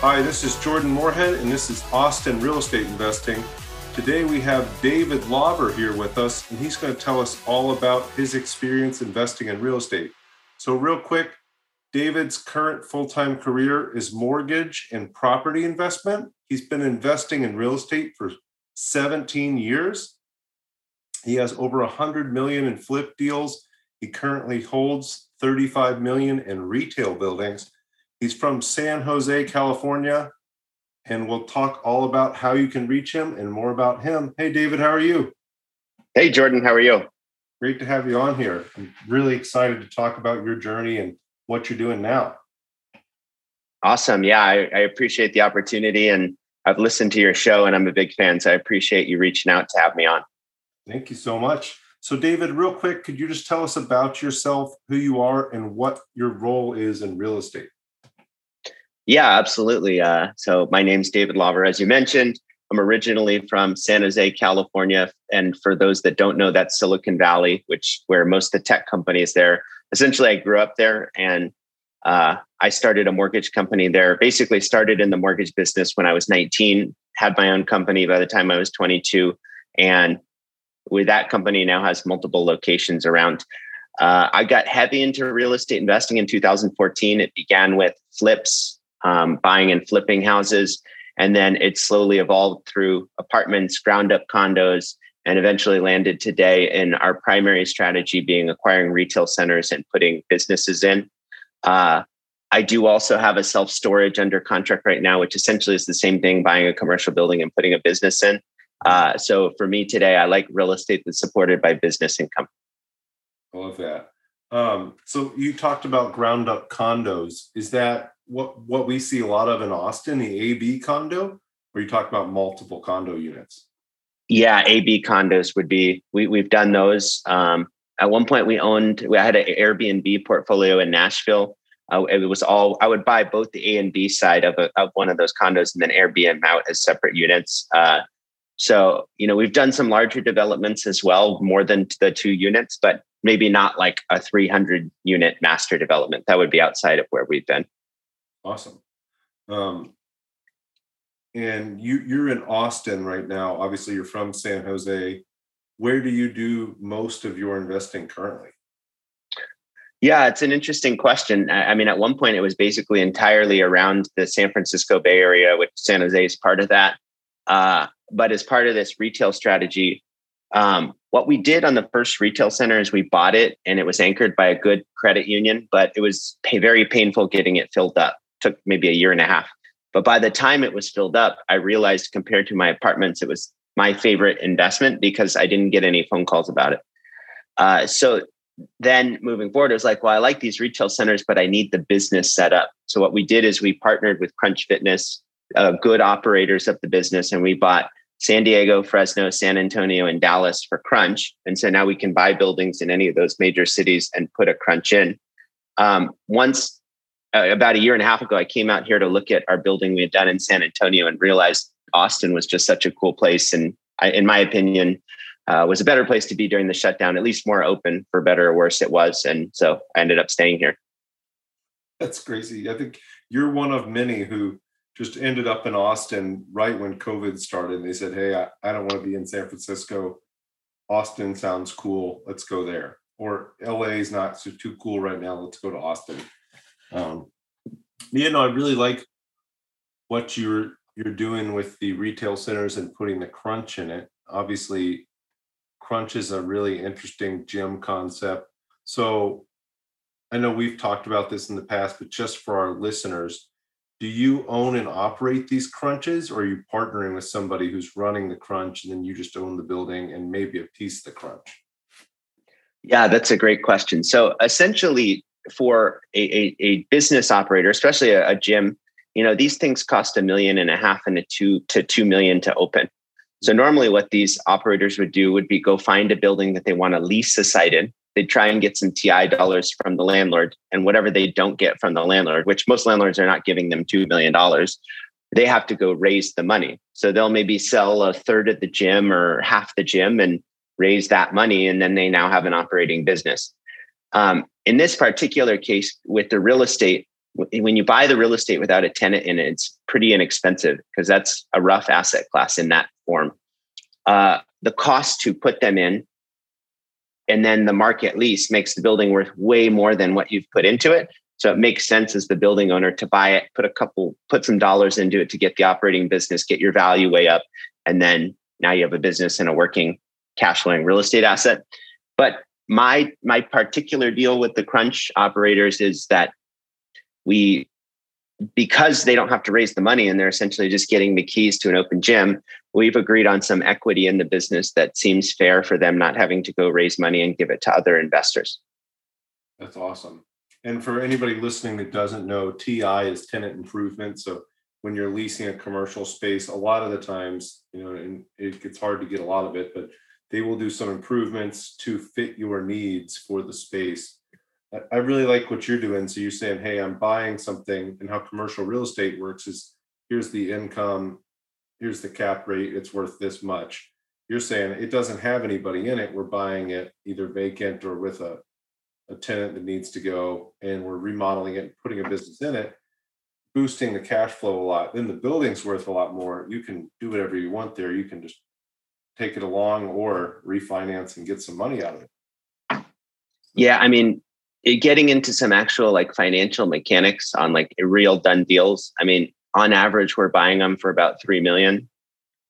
Hi, this is Jordan Moorhead, and this is Austin Real Estate Investing. Today we have David Lauber here with us, and he's going to tell us all about his experience investing in real estate. So, real quick, David's current full time career is mortgage and property investment. He's been investing in real estate for 17 years. He has over 100 million in flip deals. He currently holds 35 million in retail buildings He's from San Jose, California, and we'll talk all about how you can reach him and more about him. Hey, David, how are you? Hey, Jordan, how are you? Great to have you on here. I'm really excited to talk about your journey and what you're doing now. Awesome. Yeah, I, I appreciate the opportunity and I've listened to your show and I'm a big fan. So I appreciate you reaching out to have me on. Thank you so much. So, David, real quick, could you just tell us about yourself, who you are, and what your role is in real estate? Yeah, absolutely. Uh, so my name's David Lauber, as you mentioned. I'm originally from San Jose, California, and for those that don't know, that's Silicon Valley, which where most of the tech companies there. Essentially, I grew up there, and uh, I started a mortgage company there. Basically, started in the mortgage business when I was 19. Had my own company by the time I was 22, and with that company now has multiple locations around. Uh, I got heavy into real estate investing in 2014. It began with flips um, buying and flipping houses. And then it slowly evolved through apartments, ground up condos, and eventually landed today in our primary strategy being acquiring retail centers and putting businesses in. Uh, I do also have a self storage under contract right now, which essentially is the same thing buying a commercial building and putting a business in. Uh, so for me today, I like real estate that's supported by business income. I love that. Um, so you talked about ground up condos. Is that what what we see a lot of in Austin, the AB condo, where you talk about multiple condo units? Yeah, AB condos would be we we've done those. Um, at one point, we owned we had an Airbnb portfolio in Nashville. Uh, it was all I would buy both the A and B side of a, of one of those condos and then Airbnb out as separate units. Uh, so you know we've done some larger developments as well, more than the two units, but maybe not like a 300 unit master development. That would be outside of where we've been. Awesome. Um, and you you're in Austin right now. Obviously, you're from San Jose. Where do you do most of your investing currently? Yeah, it's an interesting question. I mean, at one point, it was basically entirely around the San Francisco Bay Area, which San Jose is part of that. Uh, but as part of this retail strategy, um, what we did on the first retail center is we bought it and it was anchored by a good credit union, but it was pay, very painful getting it filled up took maybe a year and a half. But by the time it was filled up, I realized compared to my apartments, it was my favorite investment because I didn't get any phone calls about it. Uh, so then moving forward, it was like, well, I like these retail centers, but I need the business set up. So what we did is we partnered with Crunch Fitness, uh, good operators of the business, and we bought San Diego, Fresno, San Antonio, and Dallas for Crunch. And so now we can buy buildings in any of those major cities and put a Crunch in. Um, once uh, about a year and a half ago, I came out here to look at our building we had done in San Antonio and realized Austin was just such a cool place. And I, in my opinion, uh, was a better place to be during the shutdown, at least more open for better or worse it was. And so I ended up staying here. That's crazy. I think you're one of many who just ended up in Austin right when COVID started. And they said, Hey, I, I don't want to be in San Francisco. Austin sounds cool. Let's go there. Or LA is not too cool right now. Let's go to Austin. Um, you know, I really like what you're you're doing with the retail centers and putting the crunch in it. Obviously, crunch is a really interesting gym concept. So I know we've talked about this in the past, but just for our listeners, do you own and operate these crunches or are you partnering with somebody who's running the crunch and then you just own the building and maybe a piece of the crunch? Yeah, that's a great question. So essentially, for a, a, a business operator, especially a, a, gym, you know, these things cost a million and a half and a two to two million to open. So normally what these operators would do would be go find a building that they want to lease a site in. They'd try and get some TI dollars from the landlord and whatever they don't get from the landlord, which most landlords are not giving them $2 million, they have to go raise the money. So they'll maybe sell a third of the gym or half the gym and raise that money. And then they now have an operating business. Um, in this particular case with the real estate, when you buy the real estate without a tenant in it, it's pretty inexpensive because that's a rough asset class in that form. Uh, the cost to put them in and then the market lease makes the building worth way more than what you've put into it. So it makes sense as the building owner to buy it, put a couple, put some dollars into it to get the operating business, get your value way up, and then now you have a business and a working cash flowing real estate asset. But my my particular deal with the crunch operators is that we because they don't have to raise the money and they're essentially just getting the keys to an open gym, we've agreed on some equity in the business that seems fair for them not having to go raise money and give it to other investors. That's awesome. And for anybody listening that doesn't know, TI is tenant improvement. So when you're leasing a commercial space, a lot of the times, you know, and it gets hard to get a lot of it, but they will do some improvements to fit your needs for the space I really like what you're doing. So you're saying, hey, I'm buying something, and how commercial real estate works is here's the income, here's the cap rate, it's worth this much. You're saying it doesn't have anybody in it. We're buying it either vacant or with a, a tenant that needs to go, and we're remodeling it, putting a business in it, boosting the cash flow a lot. Then the building's worth a lot more. You can do whatever you want there. You can just take it along or refinance and get some money out of it. Yeah, I mean, getting into some actual like financial mechanics on like real done deals. I mean, on average, we're buying them for about three million.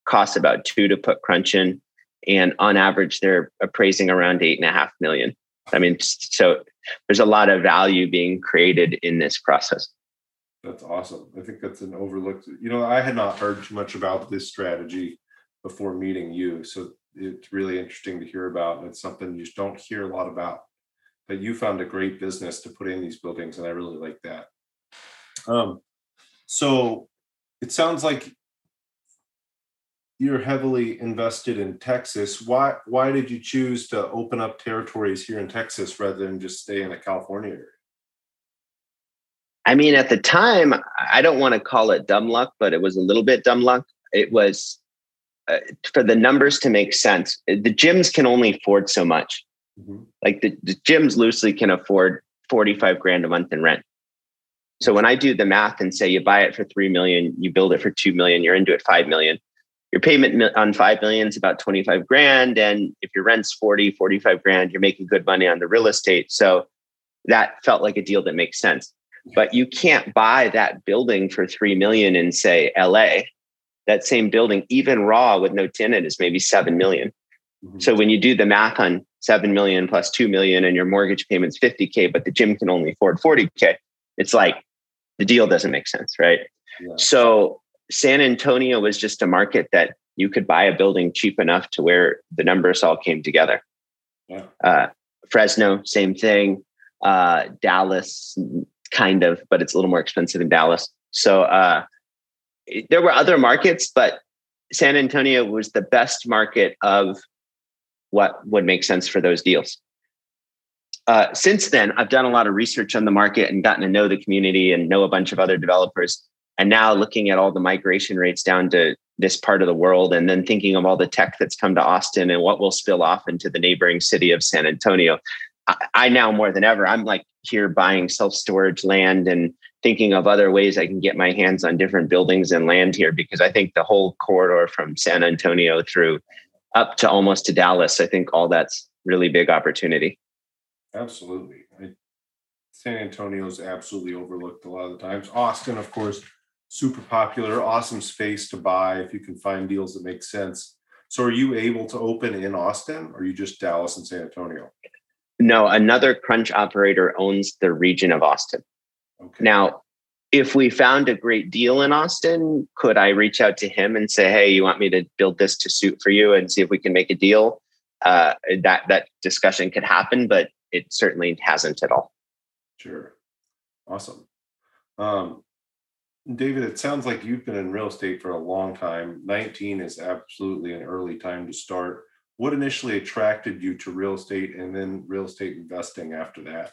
Costs about two to put crunch in, and on average, they're appraising around eight and a half million. I mean, so there's a lot of value being created in this process. That's awesome. I think that's an overlooked. You know, I had not heard too much about this strategy before meeting you, so it's really interesting to hear about. And it's something you just don't hear a lot about but you found a great business to put in these buildings, and I really like that. Um, so it sounds like you're heavily invested in Texas. Why why did you choose to open up territories here in Texas rather than just stay in the California area? I mean, at the time, I don't want to call it dumb luck, but it was a little bit dumb luck. It was uh, for the numbers to make sense. The gyms can only afford so much. Mm-hmm. Like the, the gyms loosely can afford 45 grand a month in rent. So when I do the math and say you buy it for 3 million, you build it for 2 million, you're into it 5 million. Your payment on 5 million is about 25 grand. And if your rent's 40, 45 grand, you're making good money on the real estate. So that felt like a deal that makes sense. But you can't buy that building for 3 million in say LA. That same building, even raw with no tenant, is maybe 7 million. Mm-hmm. So when you do the math on 7 million plus 2 million and your mortgage payment's 50K, but the gym can only afford 40K, it's like the deal doesn't make sense, right? Yeah. So San Antonio was just a market that you could buy a building cheap enough to where the numbers all came together. Yeah. Uh, Fresno, same thing. Uh, Dallas, kind of, but it's a little more expensive in Dallas. So uh, there were other markets, but San Antonio was the best market of what would make sense for those deals. Uh, since then, I've done a lot of research on the market and gotten to know the community and know a bunch of other developers. And now looking at all the migration rates down to this part of the world, and then thinking of all the tech that's come to Austin and what will spill off into the neighboring city of San Antonio, I, I now more than ever, I'm like here buying self storage land and thinking of other ways I can get my hands on different buildings and land here because I think the whole corridor from San Antonio through up to almost to Dallas, I think all that's really big opportunity. Absolutely. I, San Antonio is absolutely overlooked a lot of the times. Austin, of course, super popular, awesome space to buy if you can find deals that make sense. So are you able to open in Austin or are you just Dallas and San Antonio? No, another crunch operator owns the region of Austin. Okay. Now, if we found a great deal in Austin, could I reach out to him and say, "Hey, you want me to build this to suit for you and see if we can make a deal?" Uh, that that discussion could happen, but it certainly hasn't at all. Sure, awesome. Um, David, it sounds like you've been in real estate for a long time. 19 is absolutely an early time to start. What initially attracted you to real estate and then real estate investing after that?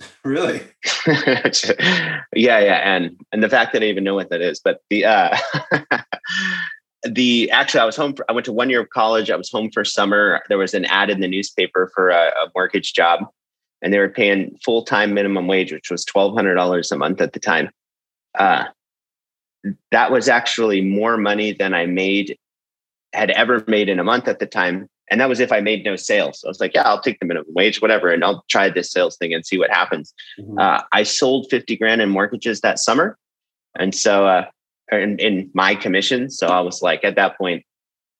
Really? yeah, yeah, and and the fact that I even know what that is, but the uh the actually I was home for, I went to one year of college. I was home for summer. There was an ad in the newspaper for a, a mortgage job and they were paying full-time minimum wage, which was $1200 a month at the time. Uh that was actually more money than I made had ever made in a month at the time and that was if I made no sales. So I was like, yeah, I'll take the minimum wage, whatever, and I'll try this sales thing and see what happens. Mm-hmm. Uh, I sold 50 grand in mortgages that summer. And so, uh, in, in my commission. So I was like, at that point,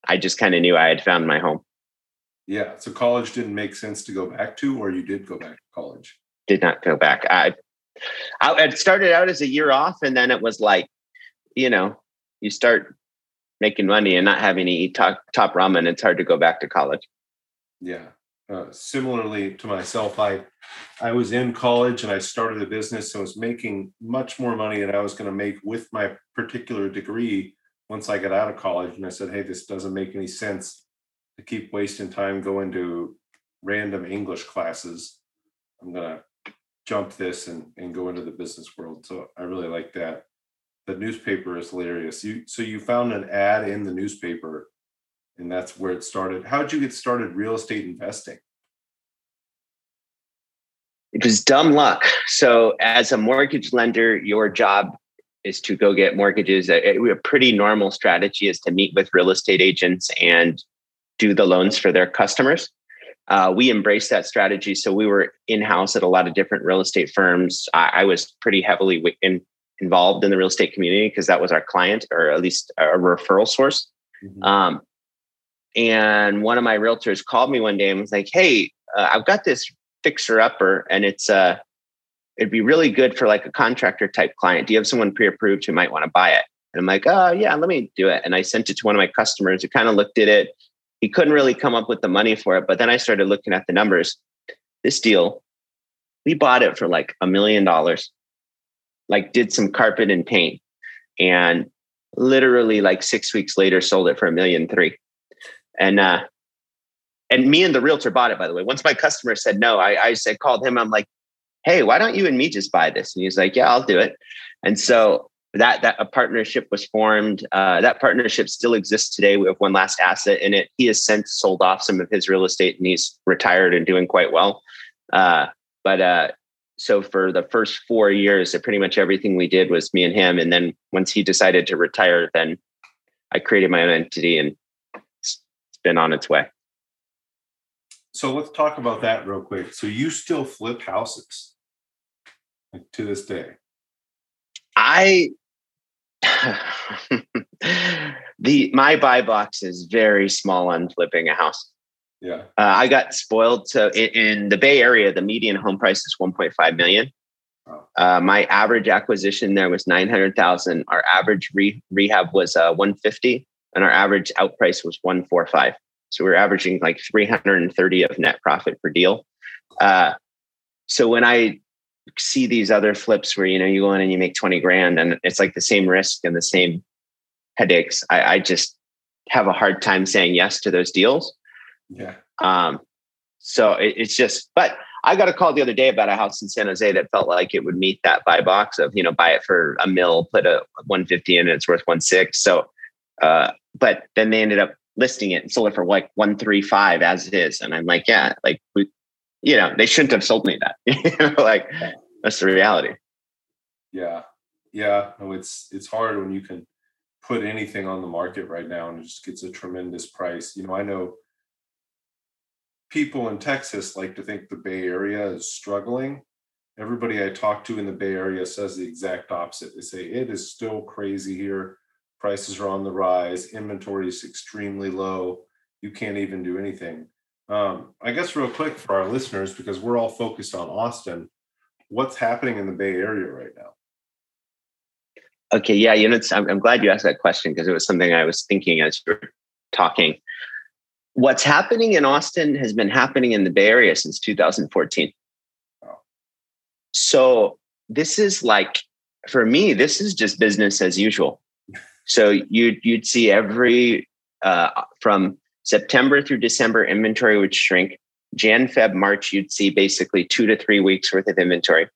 I just kind of knew I had found my home. Yeah. So college didn't make sense to go back to, or you did go back to college? Did not go back. I, I started out as a year off, and then it was like, you know, you start making money and not having to eat top, top ramen, it's hard to go back to college. Yeah. Uh, similarly to myself, I I was in college and I started a business and was making much more money than I was going to make with my particular degree once I got out of college. And I said, hey, this doesn't make any sense to keep wasting time going to random English classes. I'm going to jump this and, and go into the business world. So I really like that the newspaper is hilarious. You so you found an ad in the newspaper, and that's where it started. How did you get started real estate investing? It was dumb luck. So, as a mortgage lender, your job is to go get mortgages. A, a pretty normal strategy is to meet with real estate agents and do the loans for their customers. Uh, we embraced that strategy. So we were in house at a lot of different real estate firms. I, I was pretty heavily in, involved in the real estate community because that was our client or at least a referral source. Mm-hmm. Um, and one of my realtors called me one day and was like, "Hey, uh, I've got this fixer upper, and it's uh, it'd be really good for like a contractor type client. Do you have someone pre-approved who might want to buy it?" And I'm like, "Oh yeah, let me do it." And I sent it to one of my customers who kind of looked at it. He couldn't really come up with the money for it, but then I started looking at the numbers. This deal, we bought it for like a million dollars like did some carpet and paint and literally like six weeks later sold it for a million three. And uh and me and the realtor bought it by the way. Once my customer said no i i said called him. I'm like hey why don't you and me just buy this? And he's like yeah i'll do it. And so that that a partnership was formed. Uh, that partnership still exists today. We have one last asset in it. He has since sold off some of his real estate and he's retired and doing quite well. Uh, but uh, so for the first four years, pretty much everything we did was me and him. And then once he decided to retire, then I created my own entity and it's been on its way. So let's talk about that real quick. So you still flip houses like, to this day? I the my buy box is very small on flipping a house. Yeah. Uh, I got spoiled. So in, in, the Bay Area, the median home price is 1.5 million. Uh, my average acquisition there was 900,000. Our average re- rehab was uh, 150 and our average out price was 145. So we are averaging like 330 of net profit per deal. Uh, so when I see these other flips where, you know, you go in and you make 20 grand and it's like the same risk and the same headaches, I, I just have a hard time saying yes to those deals. Yeah. Um, so it, it's just, but I got a call the other day about a house in San Jose that felt like it would meet that buy box of, you know, buy it for a mill, put a 150 in and it's worth one six. So, uh, but then they ended up listing it and sold it for like 135 as it is. And I'm like, yeah, like we, you know, they shouldn't have sold me that. you know, like that's the reality. Yeah. Yeah. No, it's, it's hard when you can put anything on the market right now and it just gets a tremendous price. You know, I know people in Texas like to think the Bay Area is struggling. everybody I talk to in the Bay Area says the exact opposite. They say it is still crazy here. Prices are on the rise. Inventory is extremely low. You can't even do anything. Um, I guess real quick for our listeners, because we're all focused on Austin, what's happening in the Bay Area right now? Okay, yeah, you know, I'm, I'm glad you asked that question because it was something I was thinking as you were talking. What's happening in Austin has been happening in the Bay Area since 2014. So this is like, for me, this is just business as usual. So you'd you'd see every uh, from September through December inventory would shrink. Jan, Feb, March, you'd see basically two to three weeks worth of inventory.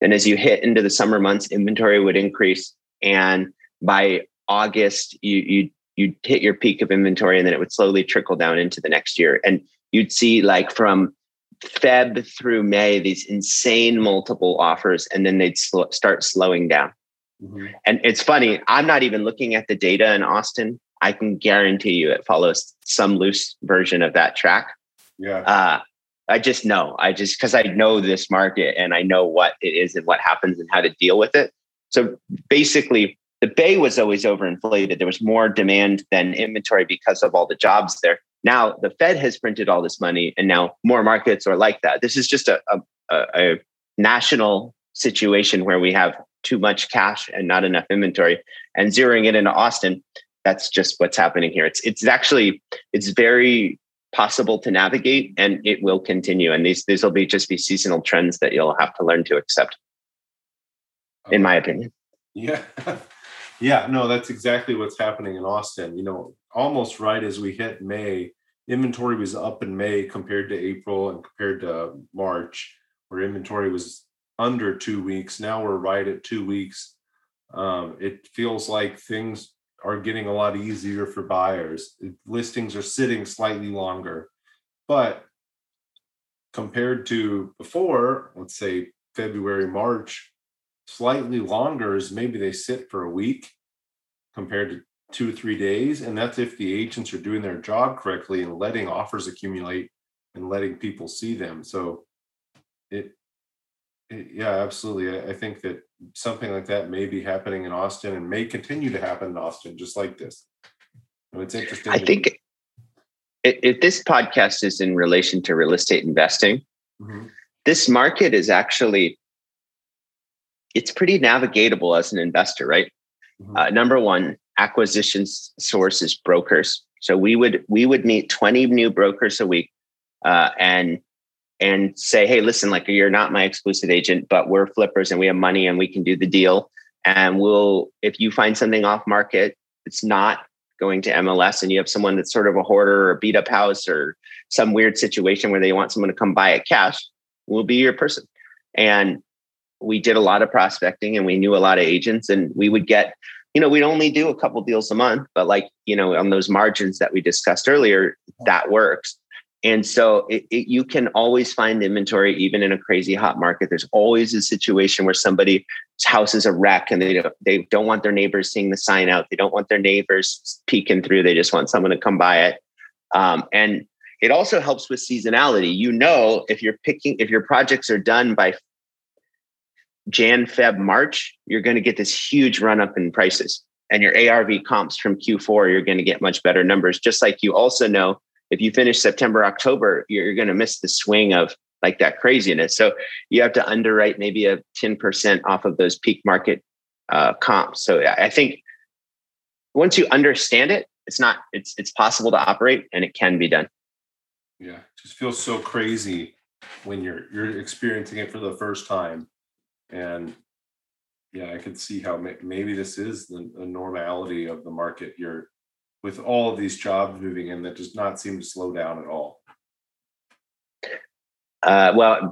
Then as you hit into the summer months, inventory would increase, and by August, you you you'd hit your peak of inventory, and then it would slowly trickle down into the next year. And you'd see like from Feb through May these insane multiple offers, and then they'd sl- start slowing down. Mm-hmm. And it's funny, I'm not even looking at the data in Austin. I can guarantee you it follows some loose version of that track. Yeah. Uh, I just know. I just because I know this market and I know what it is and what happens and how to deal with it. So basically, the bay was always overinflated. There was more demand than inventory because of all the jobs there. Now the Fed has printed all this money, and now more markets are like that. This is just a, a, a national situation where we have too much cash and not enough inventory. And zeroing it into Austin, that's just what's happening here. It's it's actually it's very possible to navigate and it will continue. And these these will be just be seasonal trends that you'll have to learn to accept, in my opinion. Yeah. yeah, no, that's exactly what's happening in Austin. You know, almost right as we hit May, inventory was up in May compared to April and compared to March, where inventory was under two weeks. Now we're right at two weeks. Um, it feels like things are getting a lot easier for buyers. Listings are sitting slightly longer, but compared to before, let's say February, March, slightly longer is maybe they sit for a week compared to two or three days. And that's if the agents are doing their job correctly and letting offers accumulate and letting people see them. So it yeah, absolutely. I, I think that something like that may be happening in Austin and may continue to happen in Austin, just like this. And it's interesting. I think if this podcast is in relation to real estate investing, mm-hmm. this market is actually it's pretty navigatable as an investor, right? Mm-hmm. Uh, number one, acquisition sources brokers. So we would we would meet twenty new brokers a week, uh, and and say, hey, listen, like you're not my exclusive agent, but we're flippers and we have money and we can do the deal. And we'll, if you find something off market, it's not going to MLS and you have someone that's sort of a hoarder or a beat up house or some weird situation where they want someone to come buy it cash, we'll be your person. And we did a lot of prospecting and we knew a lot of agents and we would get, you know, we'd only do a couple deals a month, but like, you know, on those margins that we discussed earlier, that works. And so it, it, you can always find inventory, even in a crazy hot market. There's always a situation where somebody's house is a wreck and they don't, they don't want their neighbors seeing the sign out. They don't want their neighbors peeking through. They just want someone to come buy it. Um, and it also helps with seasonality. You know, if you're picking, if your projects are done by Jan, Feb, March, you're going to get this huge run up in prices. And your ARV comps from Q4, you're going to get much better numbers. Just like you also know if you finish September, October, you're going to miss the swing of like that craziness. So you have to underwrite maybe a 10% off of those peak market uh, comps. So I think once you understand it, it's not, it's, it's possible to operate and it can be done. Yeah. just feels so crazy when you're, you're experiencing it for the first time. And yeah, I could see how maybe this is the, the normality of the market. You're with all of these jobs moving in that does not seem to slow down at all? Uh, well,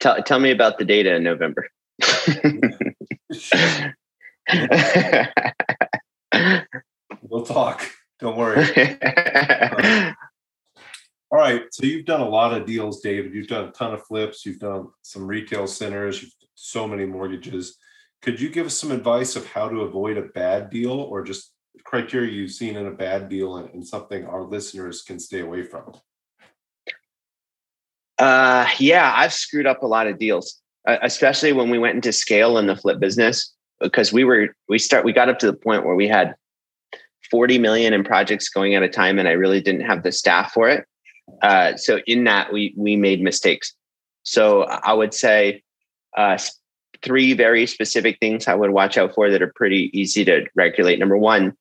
tell tell me about the data in November. we'll talk. Don't worry. All right. So you've done a lot of deals, David. You've done a ton of flips. You've done some retail centers. You've so many mortgages. Could you give us some advice of how to avoid a bad deal or just criteria you've seen in a bad deal and, and something our listeners can stay away from? Uh, yeah, I've screwed up a lot of deals. especially when we went into scale in the flip business, because we were we start we got up to the point where we had 40 million in projects going at a time, and I really didn't have the staff for it. Uh, so in that, we we made mistakes. So I would say uh, three very specific things I would watch out for that are pretty easy to regulate. Number one,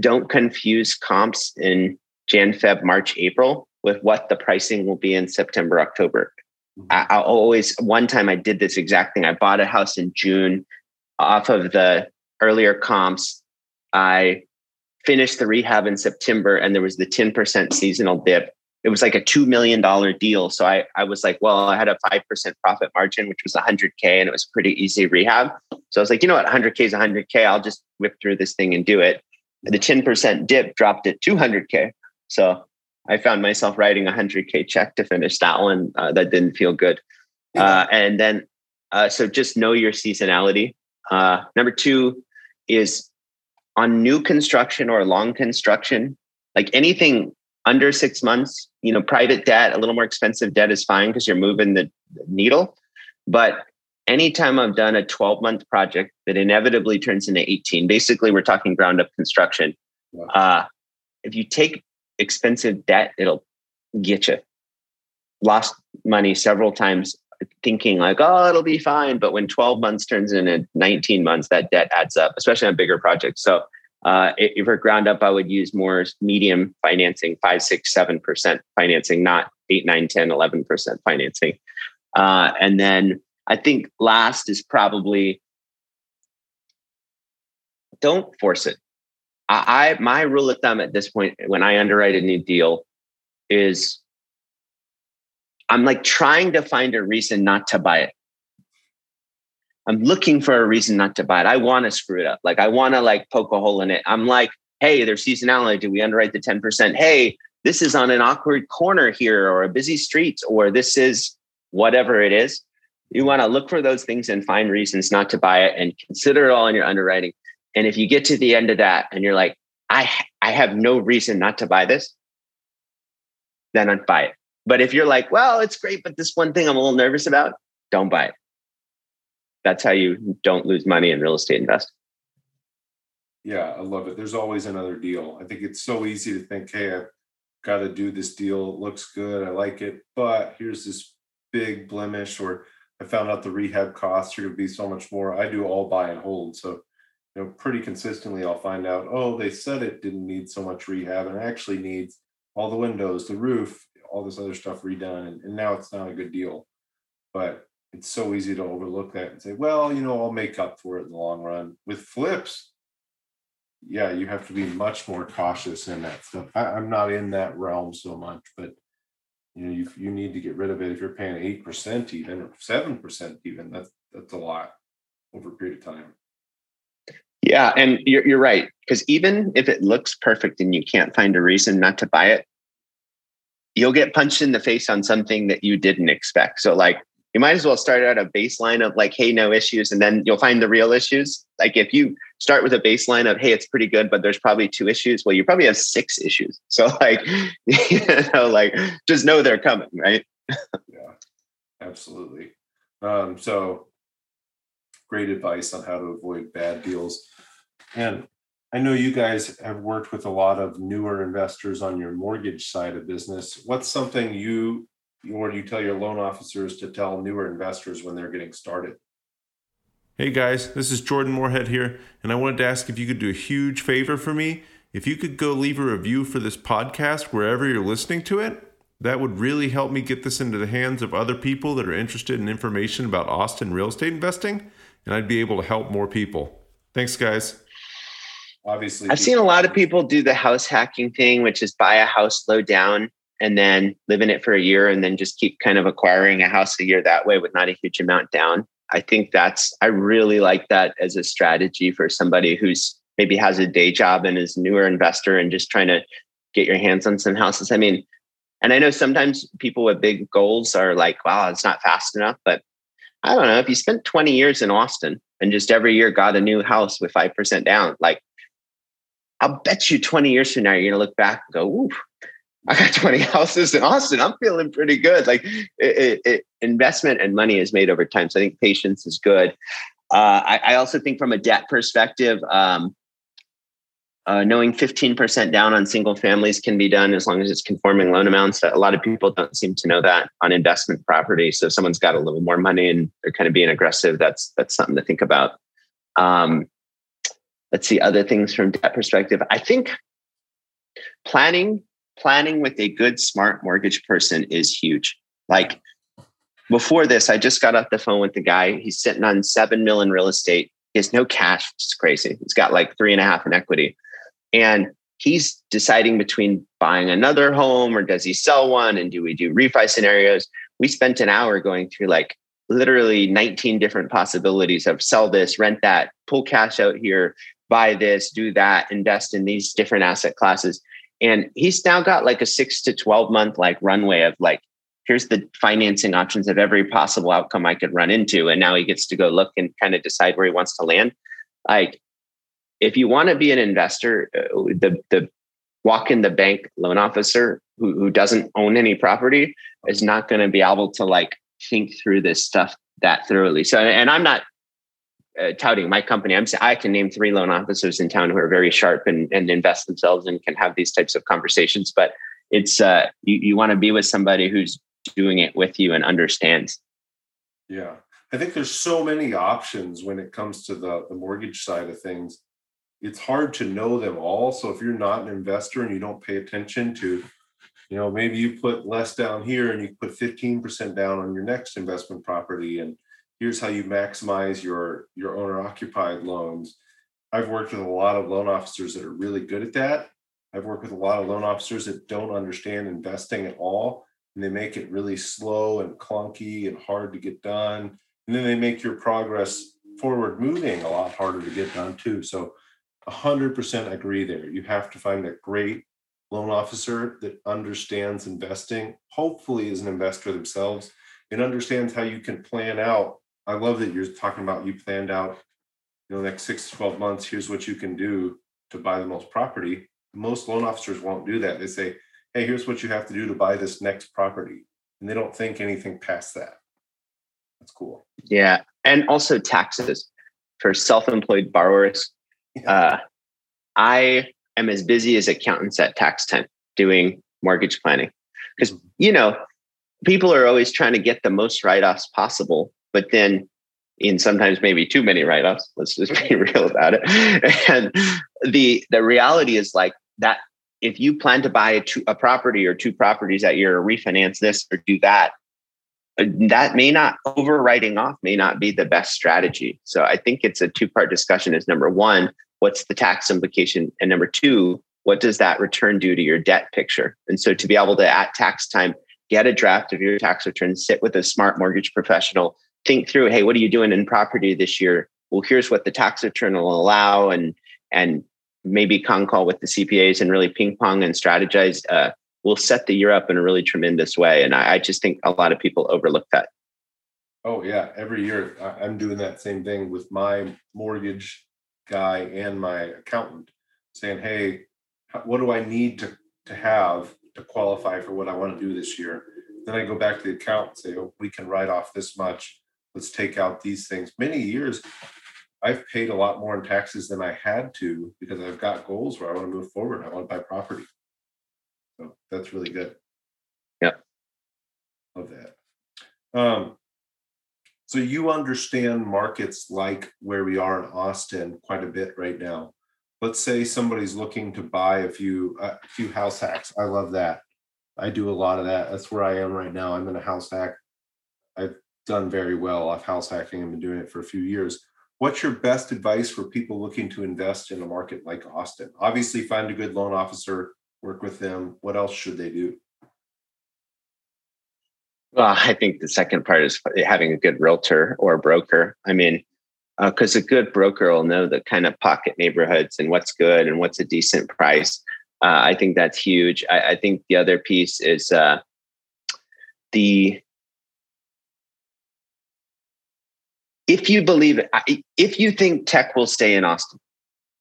don't confuse comps in Jan, Feb, March, April with what the pricing will be in September, October. Mm-hmm. I, I always one time I did this exact thing. I bought a house in June off of the earlier comps. I finished the rehab in September and there was the 10% seasonal dip. It was like a $2 million deal. So I, I was like, well, I had a 5% profit margin, which was 100K, and it was pretty easy rehab. So I was like, you know what? 100K is 100K. I'll just whip through this thing and do it. The 10% dip dropped at 200K. So I found myself writing a 100K check to finish that one. Uh, that didn't feel good. Uh, and then, uh, so just know your seasonality. Uh, number two is on new construction or long construction, like anything under six months, you know, private debt, a little more expensive debt is fine because you're moving the needle. But anytime I've done a 12 month project that inevitably turns into 18, basically we're talking ground up construction. Uh, if you take expensive debt, it'll get you. Lost money several times thinking like, oh, it'll be fine. But when 12 months turns into 19 months, that debt adds up, especially on bigger projects. So uh, if we're ground up, I would use more medium financing, five, six, seven percent financing, not eight, nine, 10, 11 percent financing. Uh, and then I think last is probably don't force it. I, I my rule of thumb at this point when I underwrite a new deal is I'm like trying to find a reason not to buy it. I'm looking for a reason not to buy it. I want to screw it up. Like I want to like poke a hole in it. I'm like, hey, there's seasonality. Do we underwrite the 10%? Hey, this is on an awkward corner here or a busy street or this is whatever it is. You want to look for those things and find reasons not to buy it and consider it all in your underwriting. And if you get to the end of that and you're like, I I have no reason not to buy this, then I'd buy it. But if you're like, well, it's great, but this one thing I'm a little nervous about, don't buy it. That's how you don't lose money in real estate investing. Yeah, I love it. There's always another deal. I think it's so easy to think, hey, I've got to do this deal. It looks good. I like it. But here's this big blemish, or I found out the rehab costs are going to be so much more. I do all buy and hold. So, you know, pretty consistently, I'll find out, oh, they said it didn't need so much rehab and it actually needs all the windows, the roof, all this other stuff redone, and, and now it's not a good deal. But it's so easy to overlook that and say, well, you know, I'll make up for it in the long run. With flips, yeah, you have to be much more cautious in that stuff. I, I'm not in that realm so much, but you know, you you need to get rid of it if you're paying eight percent even or seven percent even. That's that's a lot over a period of time. Yeah, and you're you're right because even if it looks perfect and you can't find a reason not to buy it, you'll get punched in the face on something that you didn't expect. So like you might as well start at a baseline of like, hey, no issues, and then you'll find the real issues. Like if you start with a baseline of, hey, it's pretty good, but there's probably two issues. Well, you probably have six issues. So like, you know, like just know they're coming, right? yeah, absolutely. Um, so great advice on how to avoid bad deals. And I know you guys have worked with a lot of newer investors on your mortgage side of business. What's something you or you tell your loan officers to tell newer investors when they're getting started? Hey guys, this is Jordan Moorhead here, and I wanted to ask if you could do a huge favor for me. If you could go leave a review for this podcast wherever you're listening to it, that would really help me get this into the hands of other people that are interested in information about Austin real estate investing, and I'd be able to help more people. Thanks, guys obviously i've seen a lot of people do the house hacking thing which is buy a house low down and then live in it for a year and then just keep kind of acquiring a house a year that way with not a huge amount down. I think that's i really like that as a strategy for somebody who's maybe has a day job and is a newer investor and just trying to get your hands on some houses. I mean and i know sometimes people with big goals are like wow it's not fast enough but i don't know if you spent 20 years in austin and just every year got a new house with 5% down like I'll bet you 20 years from now, you're going to look back and go, ooh, I got 20 houses in Austin. I'm feeling pretty good. Like it, it, investment and money is made over time. So I think patience is good. Uh, I, I, also think from a debt perspective, um, uh, knowing 15% down on single families can be done as long as it's conforming loan amounts. A lot of people don't seem to know that on investment property. So if someone's got a little more money and they're kind of being aggressive, that's that's something to think about. Um, let's see other things from debt perspective. I think planning planning with a good smart mortgage person is huge. Like before this, I just got off the phone with the guy. He's sitting on seven million real estate. He has no cash. It's crazy. He's got like three and a half in equity and he's deciding between buying another home or does he sell one and do we do refi scenarios we spent an hour going through like literally 19 different possibilities of sell this rent that pull cash out here buy this do that invest in these different asset classes and he's now got like a 6 to 12 month like runway of like here's the financing options of every possible outcome i could run into and now he gets to go look and kind of decide where he wants to land like if you want to be an investor, uh, the the walk in the bank loan officer who, who doesn't own any property is not going to be able to like think through this stuff that thoroughly. So, and I'm not uh, touting my company. I'm I can name three loan officers in town who are very sharp and, and invest themselves and can have these types of conversations. But it's uh, you, you want to be with somebody who's doing it with you and understands. Yeah, I think there's so many options when it comes to the the mortgage side of things it's hard to know them all. So if you're not an investor and you don't pay attention to, you know, maybe you put less down here and you put 15% down on your next investment property. And here's how you maximize your your owner occupied loans. I've worked with a lot of loan officers that are really good at that. I've worked with a lot of loan officers that don't understand investing at all. And they make it really slow and clunky and hard to get done. And then they make your progress forward moving a lot harder to get done too. So 100% agree there. You have to find a great loan officer that understands investing, hopefully is an investor themselves, and understands how you can plan out. I love that you're talking about you planned out, you know, next six to 12 months, here's what you can do to buy the most property. Most loan officers won't do that. They say, hey, here's what you have to do to buy this next property. And they don't think anything past that. That's cool. Yeah. And also taxes for self employed borrowers uh, I am as busy as accountants at tax time doing mortgage planning because mm-hmm. you know people are always trying to get the most write-offs possible, but then in sometimes maybe too many write-offs. Let's just be real about it. And the the reality is like that. If you plan to buy a, two, a property or two properties that year, or refinance this or do that, uh, that may not overwriting off may not be the best strategy. So I think it's a two part discussion. Is number one, what's the tax implication, and number two, what does that return do to your debt picture? And so to be able to at tax time get a draft of your tax return, sit with a smart mortgage professional, think through, hey, what are you doing in property this year? Well, here's what the tax return will allow, and and maybe con call with the CPAs and really ping pong and strategize. Uh, will set the year up in a really tremendous way. And I, I just think a lot of people overlook that. Oh yeah, every year I'm doing that same thing with my mortgage guy and my accountant, saying, "Hey, what do I need to to have to qualify for what I want to do this year?" Then I go back to the account and say, "Oh, we can write off this much. Let's take out these things." Many years, I've paid a lot more in taxes than I had to because I've got goals where I want to move forward. I want to buy property. So that's really good. Yeah. Love that. Um, so you understand markets like where we are in Austin quite a bit right now. Let's say somebody's looking to buy a few a few house hacks. I love that. I do a lot of that. That's where I am right now. I'm in a house hack. Done very well off house hacking. I've been doing it for a few years. What's your best advice for people looking to invest in a market like Austin? Obviously, find a good loan officer work with them? What else should they do? Well, I think the second part is having a good realtor or broker. I mean, because uh, a good broker will know the kind of pocket neighborhoods and what's good and what's a decent price. Uh, I think that's huge. I, I, think the other piece is uh, the if you believe if you think tech will stay in Austin,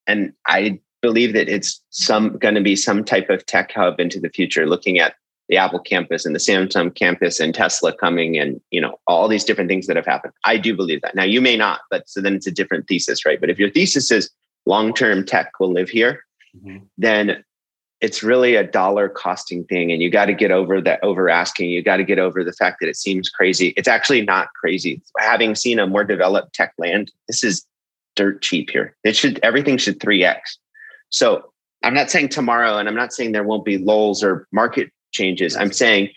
and I believe that it's some going to be some type of tech hub into the future, looking at the Apple campus and the Samsung campus and Tesla coming and you know all these different things that have happened. I do believe that. Now you may not, but so then it's a different thesis, right? But if your thesis is long-term tech will live here, mm-hmm. then it's really a dollar costing thing and you got to get over that over asking you got to get over the fact that it seems crazy. It's actually not crazy. Having seen a more developed tech land this is dirt cheap here. It should everything should 3x so i'm not saying tomorrow and i'm not saying there won't be lulls or market changes. I'm saying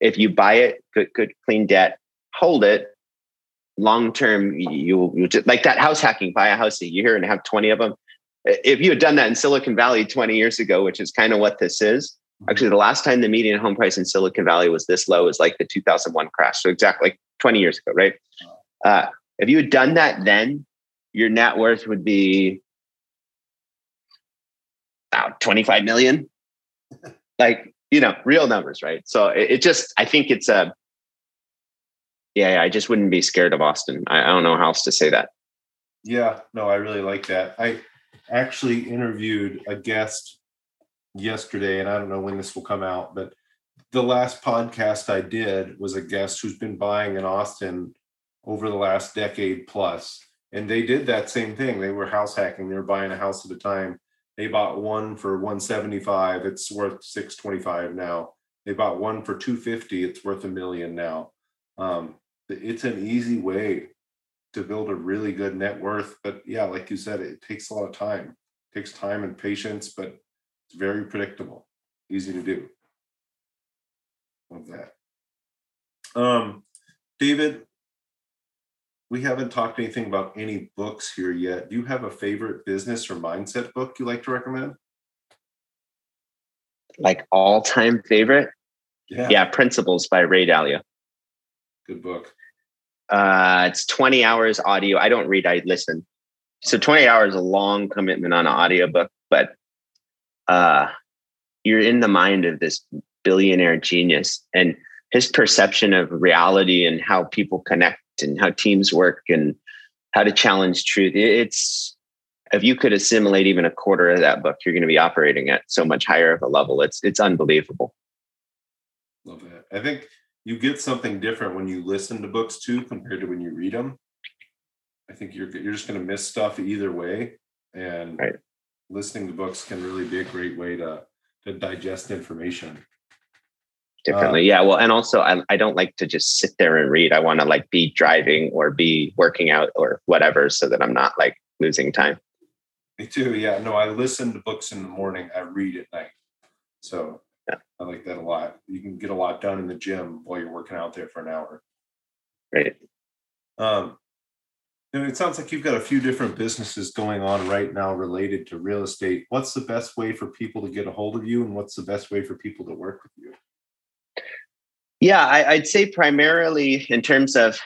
if you buy it good good clean debt hold it. Long term you you just like that house hacking buy a house a year and have 20 of them if you had done that in Silicon Valley 20 years ago, which is kind of what this is, actually the last time the median home price in Silicon Valley was this low was like the 2001 crash. So exactly like 20 years ago, right? Uh, if you had done that then, your net worth would be about 25 million. like, you know, real numbers, right? So it, it just, I think it's a, yeah, I just wouldn't be scared of Austin. I, I don't know how else to say that. Yeah, no, I really like that. I, actually interviewed a guest yesterday, and I don't know when this will come out, but the last podcast I did was a guest who's been buying in Austin over the last decade plus, and they did that same thing. They were house hacking. They were buying a house at a time. They bought one for 175. It's worth 625 now. They bought one for 250. It's worth a million now. Um, it's an easy way to build a really good net worth. But yeah, like you said, it takes a lot of time. It takes time and patience, but it's very predictable, easy to do. Love that. Um, David, we haven't talked anything about any books here yet. Do you have a favorite business or mindset book you like to recommend? Like all time favorite? Yeah. yeah, Principles by Ray Dalio. Good book. Uh, it's 20 hours audio. I don't read, I listen. So 20 hours is a long commitment on an audiobook, but uh, you're in the mind of this billionaire genius and his perception of reality and how people connect and how teams work and how to challenge truth. It's if you could assimilate even a quarter of that book, you're going to be operating at so much higher of a level. It's it's unbelievable. Love that. I think you get something different when you listen to books too compared to when you read them. I think you're you're just going to miss stuff either way, and right. listening to books can really be a great way to to digest information differently. Uh, yeah, well, and also I I don't like to just sit there and read. I want to like be driving or be working out or whatever, so that I'm not like losing time. Me too. Yeah. No, I listen to books in the morning. I read at night. So yeah. I like that a lot. You can get a lot done in the gym while you're working out there for an hour. Right. Um, and it sounds like you've got a few different businesses going on right now related to real estate. What's the best way for people to get a hold of you, and what's the best way for people to work with you? Yeah, I, would say primarily in terms of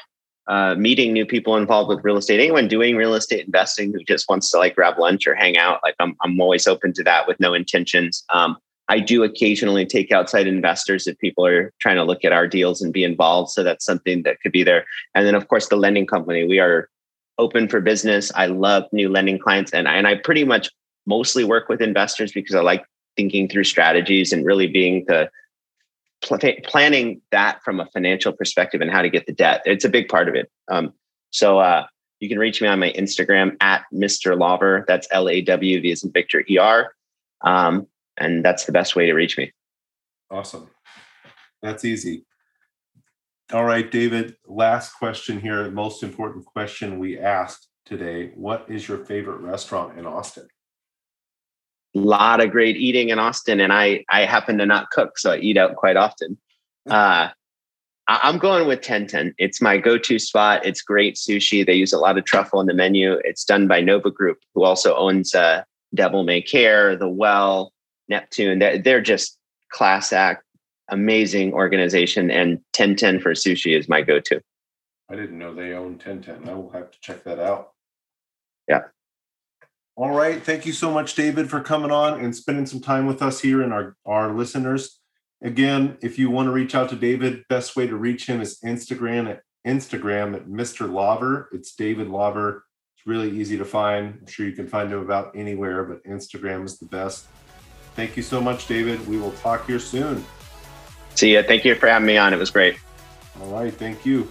uh, meeting new people involved with real estate. Anyone doing real estate investing who just wants to like grab lunch or hang out, like I'm, I'm always open to that with no intentions. Um, I do occasionally take outside investors if people are trying to look at our deals and be involved. So that's something that could be there. And then, of course, the lending company. We are open for business. I love new lending clients, and I, and I pretty much mostly work with investors because I like thinking through strategies and really being the planning that from a financial perspective and how to get the debt. It's a big part of it. Um, so uh, you can reach me on my Instagram at Mr. Lawver. That's L A W V as in Victor E R. Um, and that's the best way to reach me. Awesome. That's easy. All right, David, last question here. Most important question we asked today. What is your favorite restaurant in Austin? A lot of great eating in Austin, and I I happen to not cook, so I eat out quite often. Uh, I'm going with 1010. It's my go-to spot. It's great sushi. They use a lot of truffle in the menu. It's done by Nova Group, who also owns uh, Devil May Care, The Well, Neptune. They're, they're just class act, amazing organization. And 1010 for sushi is my go to. I didn't know they own 1010. I will have to check that out. Yeah. All right. Thank you so much, David, for coming on and spending some time with us here and our, our listeners. Again, if you want to reach out to David, best way to reach him is Instagram at Instagram at Mr. Lawver. It's David Lawver. It's It's really easy to find. I'm sure you can find him about anywhere, but Instagram is the best. Thank you so much, David. We will talk here soon. See ya. Thank you for having me on. It was great. All right. Thank you.